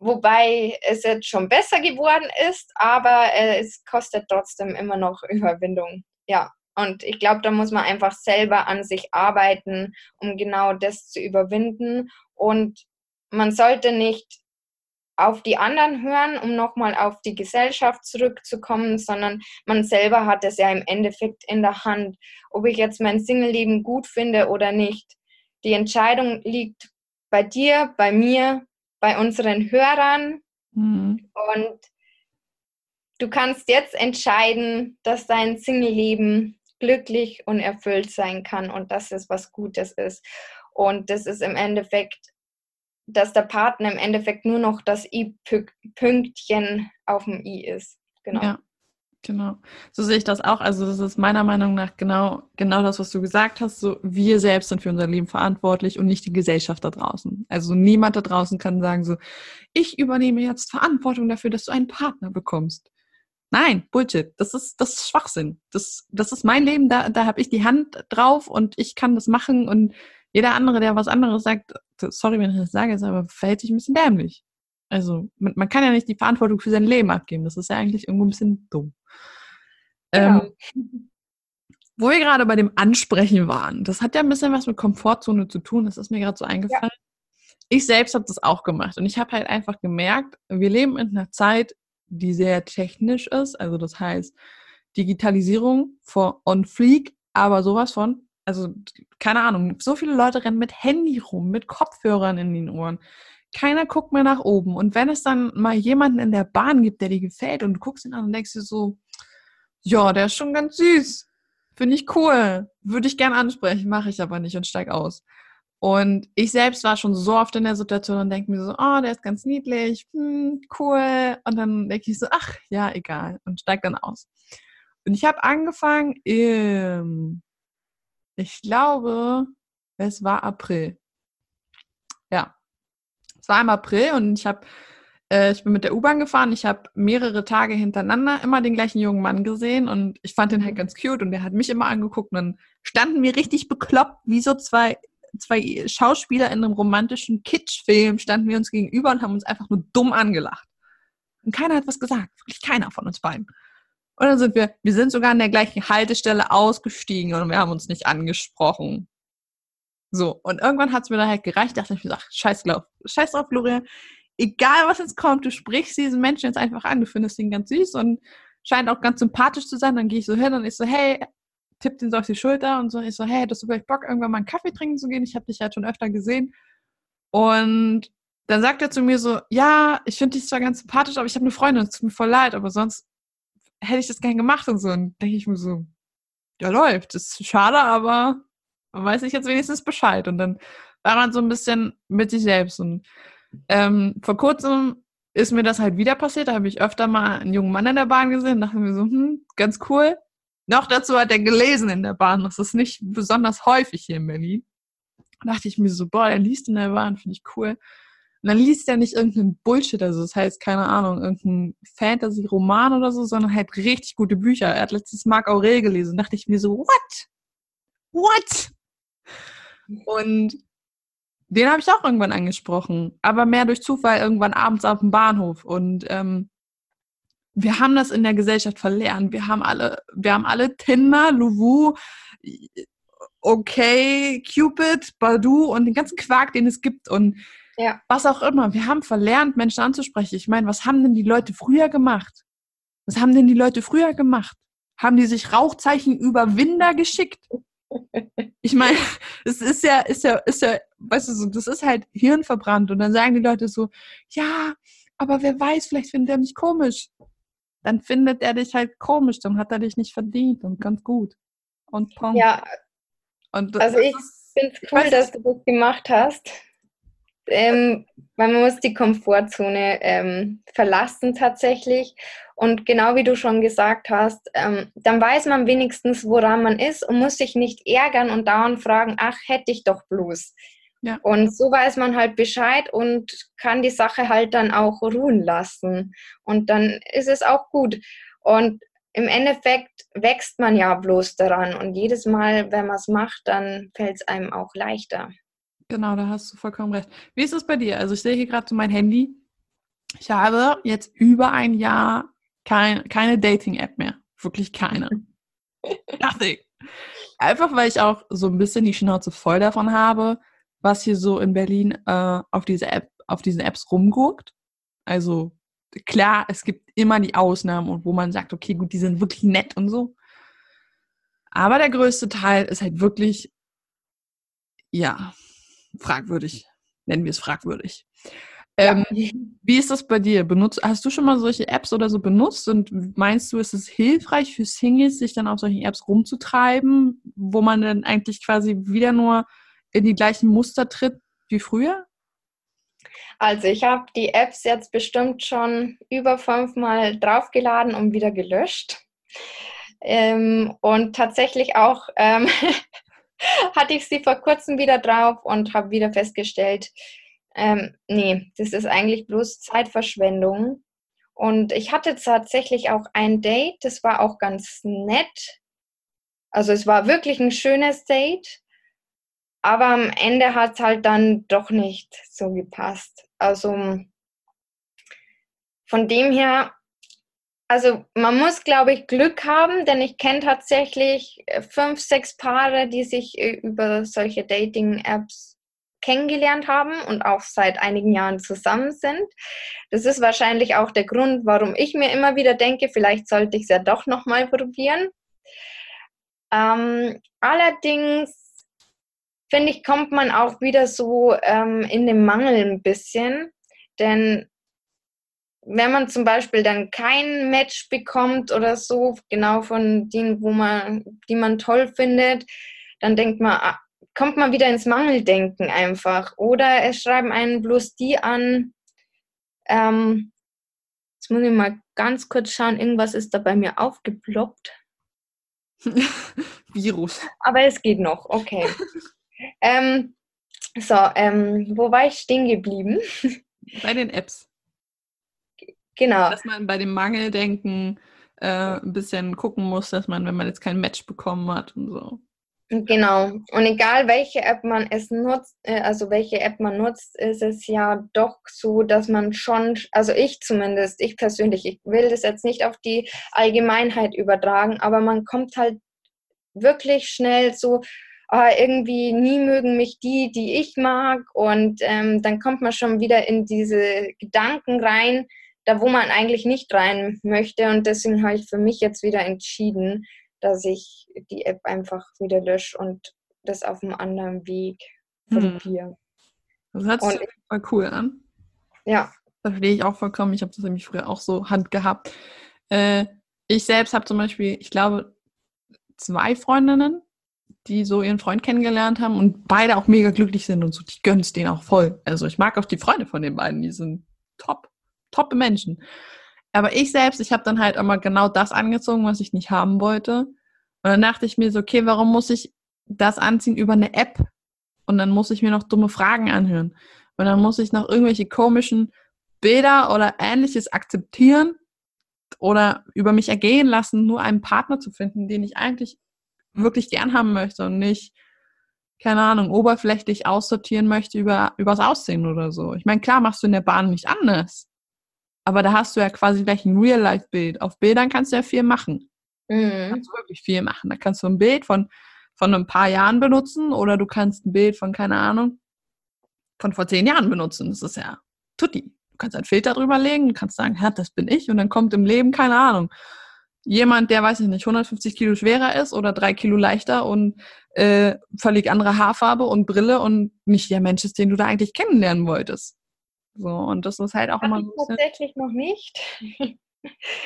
Wobei es jetzt schon besser geworden ist, aber äh, es kostet trotzdem immer noch Überwindung. Ja, und ich glaube, da muss man einfach selber an sich arbeiten, um genau das zu überwinden. Und man sollte nicht auf die anderen hören, um nochmal auf die Gesellschaft zurückzukommen, sondern man selber hat es ja im Endeffekt in der Hand, ob ich jetzt mein Single-Leben gut finde oder nicht. Die Entscheidung liegt bei dir, bei mir, bei unseren Hörern. Mhm. Und du kannst jetzt entscheiden, dass dein Single-Leben glücklich und erfüllt sein kann und dass es was Gutes ist. Und das ist im Endeffekt dass der Partner im Endeffekt nur noch das I-Pünktchen auf dem I ist. Genau. Ja, genau. So sehe ich das auch. Also das ist meiner Meinung nach genau, genau das, was du gesagt hast. So, wir selbst sind für unser Leben verantwortlich und nicht die Gesellschaft da draußen. Also niemand da draußen kann sagen so, ich übernehme jetzt Verantwortung dafür, dass du einen Partner bekommst. Nein, Bullshit. Das ist, das ist Schwachsinn. Das, das ist mein Leben, da, da habe ich die Hand drauf und ich kann das machen und jeder andere, der was anderes sagt, sorry, wenn ich das sage, ist aber verhält sich ein bisschen dämlich. Also man, man, kann ja nicht die Verantwortung für sein Leben abgeben. Das ist ja eigentlich irgendwo ein bisschen dumm. Ja. Ähm, wo wir gerade bei dem Ansprechen waren, das hat ja ein bisschen was mit Komfortzone zu tun. Das ist mir gerade so eingefallen. Ja. Ich selbst habe das auch gemacht und ich habe halt einfach gemerkt, wir leben in einer Zeit, die sehr technisch ist. Also das heißt Digitalisierung vor on fleek, aber sowas von also keine Ahnung, so viele Leute rennen mit Handy rum, mit Kopfhörern in den Ohren. Keiner guckt mehr nach oben. Und wenn es dann mal jemanden in der Bahn gibt, der dir gefällt und du guckst ihn an und denkst dir so, ja, der ist schon ganz süß. Finde ich cool. Würde ich gern ansprechen, mache ich aber nicht und steig aus. Und ich selbst war schon so oft in der Situation und denke mir so, oh, der ist ganz niedlich, hm, cool. Und dann denke ich so, ach, ja, egal. Und steig dann aus. Und ich habe angefangen, im ich glaube, es war April. Es war im April und ich habe, äh, ich bin mit der U-Bahn gefahren. Ich habe mehrere Tage hintereinander immer den gleichen jungen Mann gesehen und ich fand den halt ganz cute und der hat mich immer angeguckt und dann standen wir richtig bekloppt, wie so zwei zwei Schauspieler in einem romantischen Kitschfilm standen wir uns gegenüber und haben uns einfach nur dumm angelacht. Und keiner hat was gesagt. Wirklich keiner von uns beiden. Und dann sind wir, wir sind sogar an der gleichen Haltestelle ausgestiegen und wir haben uns nicht angesprochen. So, und irgendwann hat es mir dann halt gereicht, dachte ich mir, ach, scheiß drauf, scheiß drauf, Florian. Egal was jetzt kommt, du sprichst diesen Menschen jetzt einfach an, du findest ihn ganz süß und scheint auch ganz sympathisch zu sein. Dann gehe ich so hin und ich so, hey, tippt ihn so auf die Schulter und so, ich so, hey, hättest du vielleicht Bock, irgendwann mal einen Kaffee trinken zu gehen? Ich habe dich ja schon öfter gesehen. Und dann sagt er zu mir so, ja, ich finde dich zwar ganz sympathisch, aber ich habe eine Freundin, es tut mir voll leid, aber sonst hätte ich das gern gemacht und so. Und denke ich mir so, ja, läuft. Das ist schade, aber man weiß ich jetzt wenigstens Bescheid. Und dann war man so ein bisschen mit sich selbst. Und ähm, vor kurzem ist mir das halt wieder passiert. Da habe ich öfter mal einen jungen Mann in der Bahn gesehen. Dachte mir so, hm, ganz cool. Noch dazu hat er gelesen in der Bahn. Das ist nicht besonders häufig hier in Berlin. Da dachte ich mir so, boah, er liest in der Bahn, finde ich cool. Und dann liest er nicht irgendeinen Bullshit, also das heißt, keine Ahnung, irgendein Fantasy-Roman oder so, sondern halt richtig gute Bücher. Er hat letztes Marc Aurel gelesen. Da dachte ich mir so, what? What? Und den habe ich auch irgendwann angesprochen, aber mehr durch Zufall irgendwann abends auf dem Bahnhof. Und ähm, wir haben das in der Gesellschaft verlernt. Wir haben alle, wir haben alle Tinder, Luwu, okay, Cupid, Badu und den ganzen Quark, den es gibt und ja. was auch immer. Wir haben verlernt, Menschen anzusprechen. Ich meine, was haben denn die Leute früher gemacht? Was haben denn die Leute früher gemacht? Haben die sich Rauchzeichen über Winder geschickt? Ich meine, es ist ja, ist ja, ist ja, weißt du, so, das ist halt hirnverbrannt. Und dann sagen die Leute so, ja, aber wer weiß, vielleicht findet er mich komisch dann findet er dich halt komisch, dann hat er dich nicht verdient und ganz gut. Und Punkt. Ja, und also ich finde es cool, dass du das gemacht hast. Ähm, weil man muss die Komfortzone ähm, verlassen tatsächlich. Und genau wie du schon gesagt hast, ähm, dann weiß man wenigstens, woran man ist und muss sich nicht ärgern und dauernd fragen, ach, hätte ich doch bloß. Ja. Und so weiß man halt Bescheid und kann die Sache halt dann auch ruhen lassen. Und dann ist es auch gut. Und im Endeffekt wächst man ja bloß daran. Und jedes Mal, wenn man es macht, dann fällt es einem auch leichter. Genau, da hast du vollkommen recht. Wie ist es bei dir? Also ich sehe hier gerade so mein Handy. Ich habe jetzt über ein Jahr kein, keine Dating-App mehr. Wirklich keine. Nothing. Einfach weil ich auch so ein bisschen die Schnauze voll davon habe, was hier so in Berlin äh, auf diese App, auf diesen Apps rumguckt. Also klar, es gibt immer die Ausnahmen und wo man sagt, okay, gut, die sind wirklich nett und so. Aber der größte Teil ist halt wirklich, ja, fragwürdig. Nennen wir es fragwürdig. Ähm, ja. Wie ist das bei dir? Benutzt, hast du schon mal solche Apps oder so benutzt und meinst du, ist es hilfreich für Singles, sich dann auf solchen Apps rumzutreiben, wo man dann eigentlich quasi wieder nur in die gleichen Muster tritt wie früher? Also ich habe die Apps jetzt bestimmt schon über fünfmal draufgeladen und wieder gelöscht. Ähm, und tatsächlich auch ähm, hatte ich sie vor kurzem wieder drauf und habe wieder festgestellt, ähm, nee, das ist eigentlich bloß Zeitverschwendung. Und ich hatte tatsächlich auch ein Date, das war auch ganz nett. Also es war wirklich ein schönes Date. Aber am Ende hat es halt dann doch nicht so gepasst. Also von dem her, also man muss, glaube ich, Glück haben, denn ich kenne tatsächlich äh, fünf, sechs Paare, die sich äh, über solche Dating-Apps kennengelernt haben und auch seit einigen Jahren zusammen sind. Das ist wahrscheinlich auch der Grund, warum ich mir immer wieder denke, vielleicht sollte ich es ja doch nochmal probieren. Ähm, allerdings finde ich, kommt man auch wieder so ähm, in den Mangel ein bisschen. Denn wenn man zum Beispiel dann kein Match bekommt oder so, genau von denen, wo man, die man toll findet, dann denkt man, ah, kommt man wieder ins Mangeldenken einfach. Oder es schreiben einen bloß die an. Ähm, jetzt muss ich mal ganz kurz schauen, irgendwas ist da bei mir aufgeploppt. Virus. Aber es geht noch, okay. Ähm, so, ähm, wo war ich stehen geblieben? Bei den Apps. Genau. Dass man bei dem Mangeldenken äh, ein bisschen gucken muss, dass man, wenn man jetzt kein Match bekommen hat und so. Genau. Und egal welche App man es nutzt, äh, also welche App man nutzt, ist es ja doch so, dass man schon, also ich zumindest, ich persönlich, ich will das jetzt nicht auf die Allgemeinheit übertragen, aber man kommt halt wirklich schnell so, ah, irgendwie nie mögen mich die, die ich mag und ähm, dann kommt man schon wieder in diese Gedanken rein, da wo man eigentlich nicht rein möchte und deswegen habe ich für mich jetzt wieder entschieden, dass ich die App einfach wieder lösche und das auf einem anderen Weg hm. probiere. Das hört sich voll cool an. Ja. Da verstehe ich auch vollkommen. Ich habe das nämlich früher auch so Hand gehabt. Äh, ich selbst habe zum Beispiel, ich glaube, zwei Freundinnen, die so ihren Freund kennengelernt haben und beide auch mega glücklich sind und so. Ich gönne es denen auch voll. Also ich mag auch die Freunde von den beiden. Die sind top, top Menschen. Aber ich selbst, ich habe dann halt immer genau das angezogen, was ich nicht haben wollte. Und dann dachte ich mir so, okay, warum muss ich das anziehen über eine App? Und dann muss ich mir noch dumme Fragen anhören. Und dann muss ich noch irgendwelche komischen Bilder oder ähnliches akzeptieren oder über mich ergehen lassen, nur einen Partner zu finden, den ich eigentlich wirklich gern haben möchte und nicht, keine Ahnung, oberflächlich aussortieren möchte über übers Aussehen oder so. Ich meine, klar machst du in der Bahn nicht anders. Aber da hast du ja quasi gleich ein Real-Life-Bild. Auf Bildern kannst du ja viel machen. Mhm. Kannst du wirklich viel machen. Da kannst du ein Bild von, von ein paar Jahren benutzen oder du kannst ein Bild von, keine Ahnung, von vor zehn Jahren benutzen. Das ist ja tutti. Du kannst einen Filter drüber legen, du kannst sagen, ja, das bin ich und dann kommt im Leben, keine Ahnung, jemand, der, weiß ich nicht, 150 Kilo schwerer ist oder drei Kilo leichter und äh, völlig andere Haarfarbe und Brille und nicht der Mensch ist, den du da eigentlich kennenlernen wolltest. So, und das ist halt auch immer so. Tatsächlich noch nicht.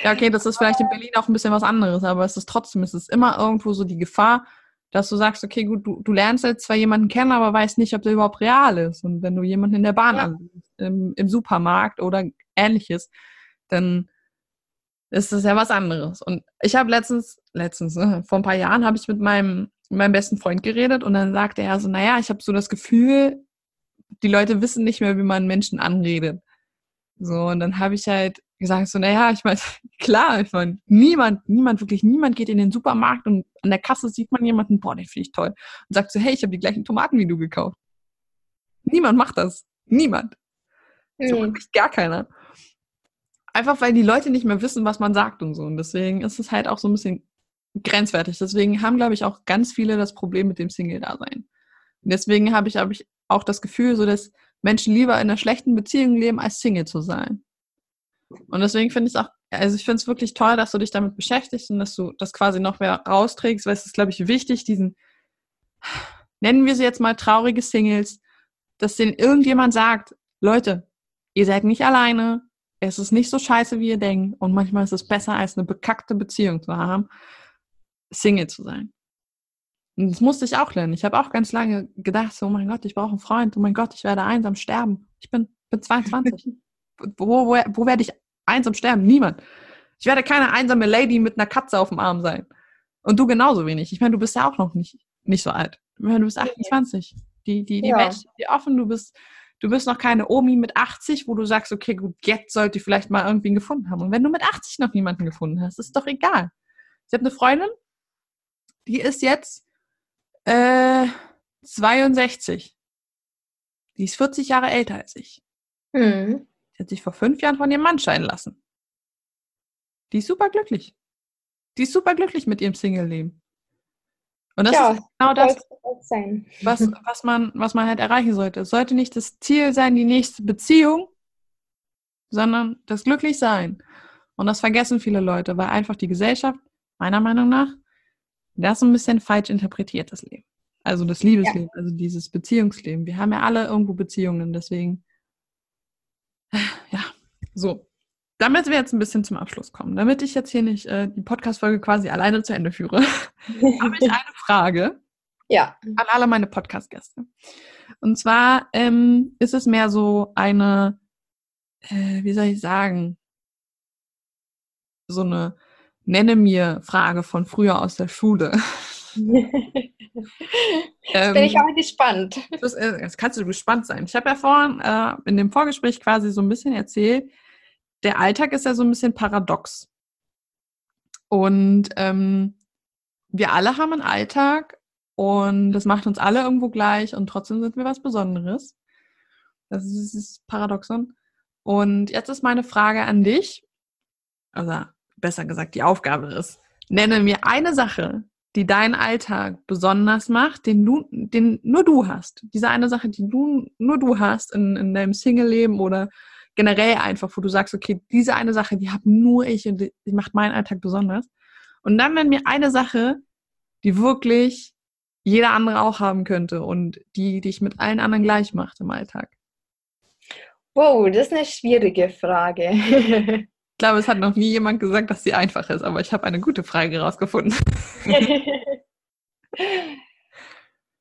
ja, okay, das ist vielleicht in Berlin auch ein bisschen was anderes, aber es ist trotzdem, es ist immer irgendwo so die Gefahr, dass du sagst, okay, gut, du, du lernst jetzt zwar jemanden kennen, aber weißt nicht, ob der überhaupt real ist. Und wenn du jemanden in der Bahn ja. ansiehst, im, im Supermarkt oder ähnliches, dann ist das ja was anderes. Und ich habe letztens, letztens, ne, vor ein paar Jahren habe ich mit meinem, meinem besten Freund geredet und dann sagte er so, naja, ich habe so das Gefühl, die Leute wissen nicht mehr, wie man Menschen anredet. So, und dann habe ich halt gesagt, so, naja, ich meine, klar, ich meine, niemand, niemand, wirklich niemand geht in den Supermarkt und an der Kasse sieht man jemanden, boah, den finde ich toll. Und sagt so, hey, ich habe die gleichen Tomaten wie du gekauft. Niemand macht das. Niemand. Mhm. So wirklich gar keiner. Einfach weil die Leute nicht mehr wissen, was man sagt und so. Und deswegen ist es halt auch so ein bisschen grenzwertig. Deswegen haben, glaube ich, auch ganz viele das Problem mit dem Single-Dasein. Deswegen habe ich, hab ich auch das Gefühl, so dass Menschen lieber in einer schlechten Beziehung leben, als Single zu sein. Und deswegen finde ich es auch, also ich finde es wirklich toll, dass du dich damit beschäftigst und dass du das quasi noch mehr rausträgst, weil es ist, glaube ich, wichtig, diesen, nennen wir sie jetzt mal traurige Singles, dass denen irgendjemand sagt, Leute, ihr seid nicht alleine, es ist nicht so scheiße, wie ihr denkt und manchmal ist es besser, als eine bekackte Beziehung zu haben, Single zu sein. Und das musste ich auch lernen. Ich habe auch ganz lange gedacht, so, oh mein Gott, ich brauche einen Freund, oh mein Gott, ich werde einsam sterben. Ich bin, bin 22. wo, wo, wo werde ich einsam sterben? Niemand. Ich werde keine einsame Lady mit einer Katze auf dem Arm sein. Und du genauso wenig. Ich meine, du bist ja auch noch nicht, nicht so alt. Ich meine, du bist 28. Die, die, die ja. Welt steht dir offen. Du bist, du bist noch keine Omi mit 80, wo du sagst, okay, gut, jetzt sollte ich vielleicht mal irgendwen gefunden haben. Und wenn du mit 80 noch niemanden gefunden hast, ist doch egal. Ich habe eine Freundin, die ist jetzt äh, 62. Die ist 40 Jahre älter als ich. Mhm. Die hat sich vor fünf Jahren von ihrem Mann scheiden lassen. Die ist super glücklich. Die ist super glücklich mit ihrem Single-Leben. Und das ja, ist genau das, was, was, man, was man halt erreichen sollte. Es sollte nicht das Ziel sein, die nächste Beziehung, sondern das Glücklichsein. Und das vergessen viele Leute, weil einfach die Gesellschaft, meiner Meinung nach, das ist ein bisschen falsch interpretiert, das Leben. Also das Liebesleben, ja. also dieses Beziehungsleben. Wir haben ja alle irgendwo Beziehungen, deswegen, ja, so. Damit wir jetzt ein bisschen zum Abschluss kommen, damit ich jetzt hier nicht äh, die Podcast-Folge quasi alleine zu Ende führe, habe ich eine Frage ja. an alle meine Podcast-Gäste. Und zwar ähm, ist es mehr so eine, äh, wie soll ich sagen, so eine nenne mir Frage von früher aus der Schule. Jetzt bin ich ähm, aber gespannt. Das, äh, das, kannst du gespannt sein. Ich habe ja vorhin äh, in dem Vorgespräch quasi so ein bisschen erzählt, der Alltag ist ja so ein bisschen paradox. Und ähm, wir alle haben einen Alltag und das macht uns alle irgendwo gleich und trotzdem sind wir was Besonderes. Das ist das Paradoxon. Und jetzt ist meine Frage an dich, also besser gesagt die Aufgabe ist, nenne mir eine Sache, die deinen Alltag besonders macht, den, du, den nur du hast. Diese eine Sache, die du, nur du hast in, in deinem Single-Leben oder generell einfach, wo du sagst, okay, diese eine Sache, die habe nur ich und die, macht meinen Alltag besonders. Und dann nenn mir eine Sache, die wirklich jeder andere auch haben könnte und die dich mit allen anderen gleich macht im Alltag. Wow, das ist eine schwierige Frage. ich glaube, es hat noch nie jemand gesagt, dass sie einfach ist, aber ich habe eine gute Frage rausgefunden.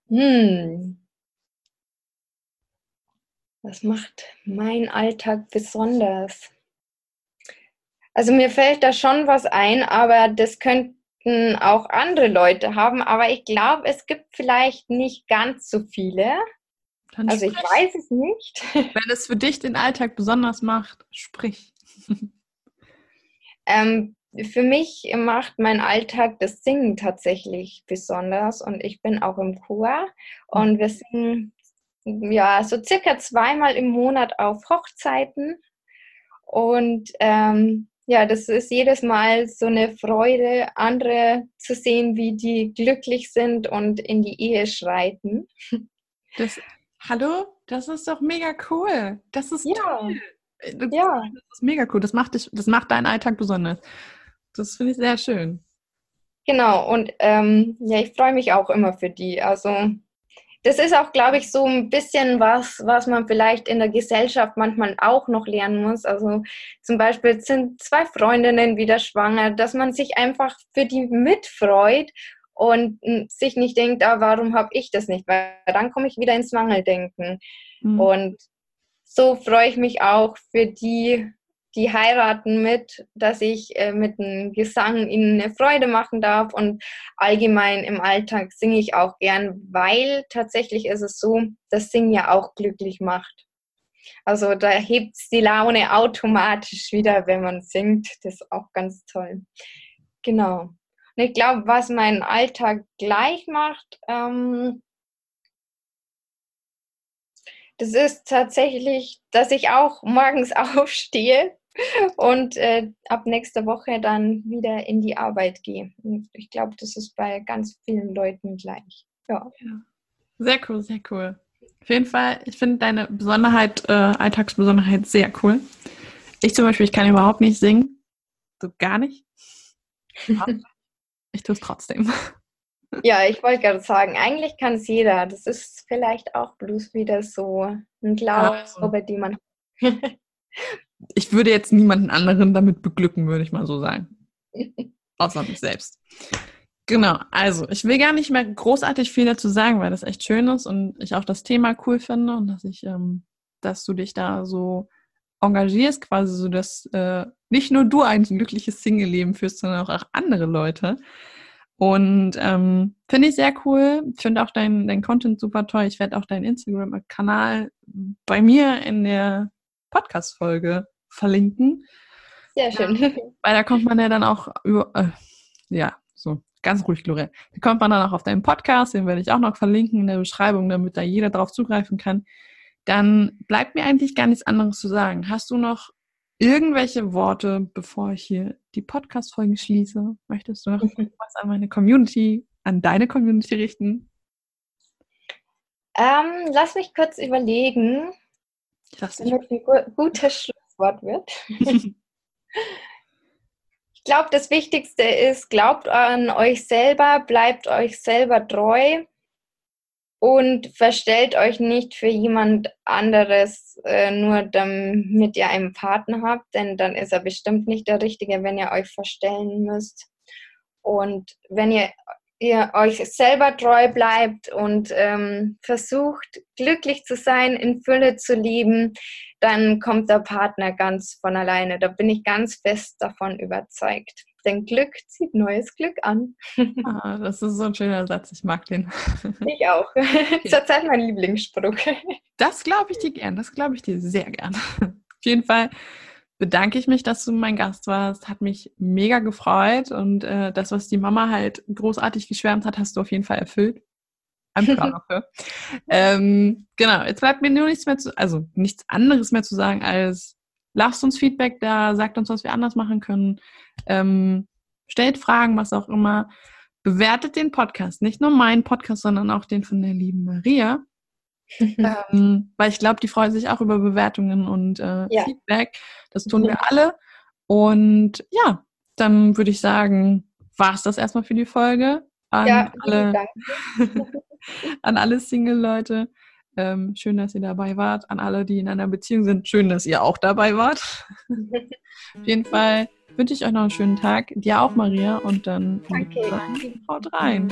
hm. Was macht mein Alltag besonders? Also mir fällt da schon was ein, aber das könnten auch andere Leute haben. Aber ich glaube, es gibt vielleicht nicht ganz so viele. Dann also sprich. ich weiß es nicht. Wenn es für dich den Alltag besonders macht, sprich. ähm, für mich macht mein Alltag das Singen tatsächlich besonders und ich bin auch im Chor und wir singen ja so circa zweimal im Monat auf Hochzeiten und ähm, ja, das ist jedes Mal so eine Freude, andere zu sehen, wie die glücklich sind und in die Ehe schreiten. Das, hallo, das ist doch mega cool. Das ist ja. toll. Ja. Das ist mega cool. Das macht, dich, das macht deinen Alltag besonders. Das finde ich sehr schön. Genau, und ähm, ja, ich freue mich auch immer für die. Also das ist auch, glaube ich, so ein bisschen was, was man vielleicht in der Gesellschaft manchmal auch noch lernen muss. Also zum Beispiel sind zwei Freundinnen wieder schwanger, dass man sich einfach für die mitfreut und sich nicht denkt, ah, warum habe ich das nicht? Weil dann komme ich wieder ins Mangeldenken. Mhm. Und so freue ich mich auch für die die heiraten mit, dass ich äh, mit dem Gesang ihnen eine Freude machen darf und allgemein im Alltag singe ich auch gern, weil tatsächlich ist es so, dass Singen ja auch glücklich macht. Also da hebt es die Laune automatisch wieder, wenn man singt. Das ist auch ganz toll. Genau. Und ich glaube, was meinen Alltag gleich macht, ähm, das ist tatsächlich, dass ich auch morgens aufstehe und äh, ab nächster Woche dann wieder in die Arbeit gehe. Und ich glaube, das ist bei ganz vielen Leuten gleich. Ja. ja. Sehr cool, sehr cool. Auf jeden Fall, ich finde deine Besonderheit, äh, Alltagsbesonderheit sehr cool. Ich zum Beispiel, ich kann überhaupt nicht singen. So gar nicht. Ich tue es trotzdem. Ja, ich wollte gerade sagen, eigentlich kann es jeder. Das ist vielleicht auch bloß wieder so ein Glaube, also. die man ich würde jetzt niemanden anderen damit beglücken, würde ich mal so sagen. Außer mich selbst. Genau, also ich will gar nicht mehr großartig viel dazu sagen, weil das echt schön ist und ich auch das Thema cool finde und dass ich, ähm, dass du dich da so engagierst, quasi so, dass äh, nicht nur du ein glückliches Single-Leben führst, sondern auch andere Leute. Und ähm, finde ich sehr cool. Finde auch dein, dein Content super toll. Ich werde auch deinen Instagram-Kanal bei mir in der Podcast-Folge verlinken. Sehr schön. Ja, weil da kommt man ja dann auch über, äh, ja, so, ganz ruhig, Gloria. Da kommt man dann auch auf deinen Podcast, den werde ich auch noch verlinken in der Beschreibung, damit da jeder drauf zugreifen kann. Dann bleibt mir eigentlich gar nichts anderes zu sagen. Hast du noch irgendwelche Worte, bevor ich hier die Podcast-Folge schließe? Möchtest du noch was an meine Community, an deine Community richten? Ähm, lass mich kurz überlegen. Damit ein gutes Schlusswort wird. ich glaube, das Wichtigste ist, glaubt an euch selber, bleibt euch selber treu und verstellt euch nicht für jemand anderes, äh, nur damit ihr einen Partner habt, denn dann ist er bestimmt nicht der Richtige, wenn ihr euch verstellen müsst. Und wenn ihr ihr euch selber treu bleibt und ähm, versucht, glücklich zu sein, in Fülle zu leben, dann kommt der Partner ganz von alleine. Da bin ich ganz fest davon überzeugt. Denn Glück zieht neues Glück an. Ah, das ist so ein schöner Satz, ich mag den. Ich auch. Okay. Zurzeit mein Lieblingsspruch. Das glaube ich dir gern, das glaube ich dir sehr gern. Auf jeden Fall bedanke ich mich, dass du mein Gast warst. Hat mich mega gefreut und äh, das, was die Mama halt großartig geschwärmt hat, hast du auf jeden Fall erfüllt. I'm proud of her. ähm, genau, jetzt bleibt mir nur nichts mehr zu, also nichts anderes mehr zu sagen als lasst uns Feedback da, sagt uns, was wir anders machen können, ähm, stellt Fragen, was auch immer. Bewertet den Podcast, nicht nur meinen Podcast, sondern auch den von der lieben Maria. ähm, weil ich glaube, die freuen sich auch über Bewertungen und äh, ja. Feedback. Das tun wir alle. Und ja, dann würde ich sagen, war es das erstmal für die Folge. An ja, alle, an alle Single-Leute. Ähm, schön, dass ihr dabei wart. An alle, die in einer Beziehung sind, schön, dass ihr auch dabei wart. Auf jeden Fall wünsche ich euch noch einen schönen Tag. Dir auch, Maria. Und dann Danke. haut rein.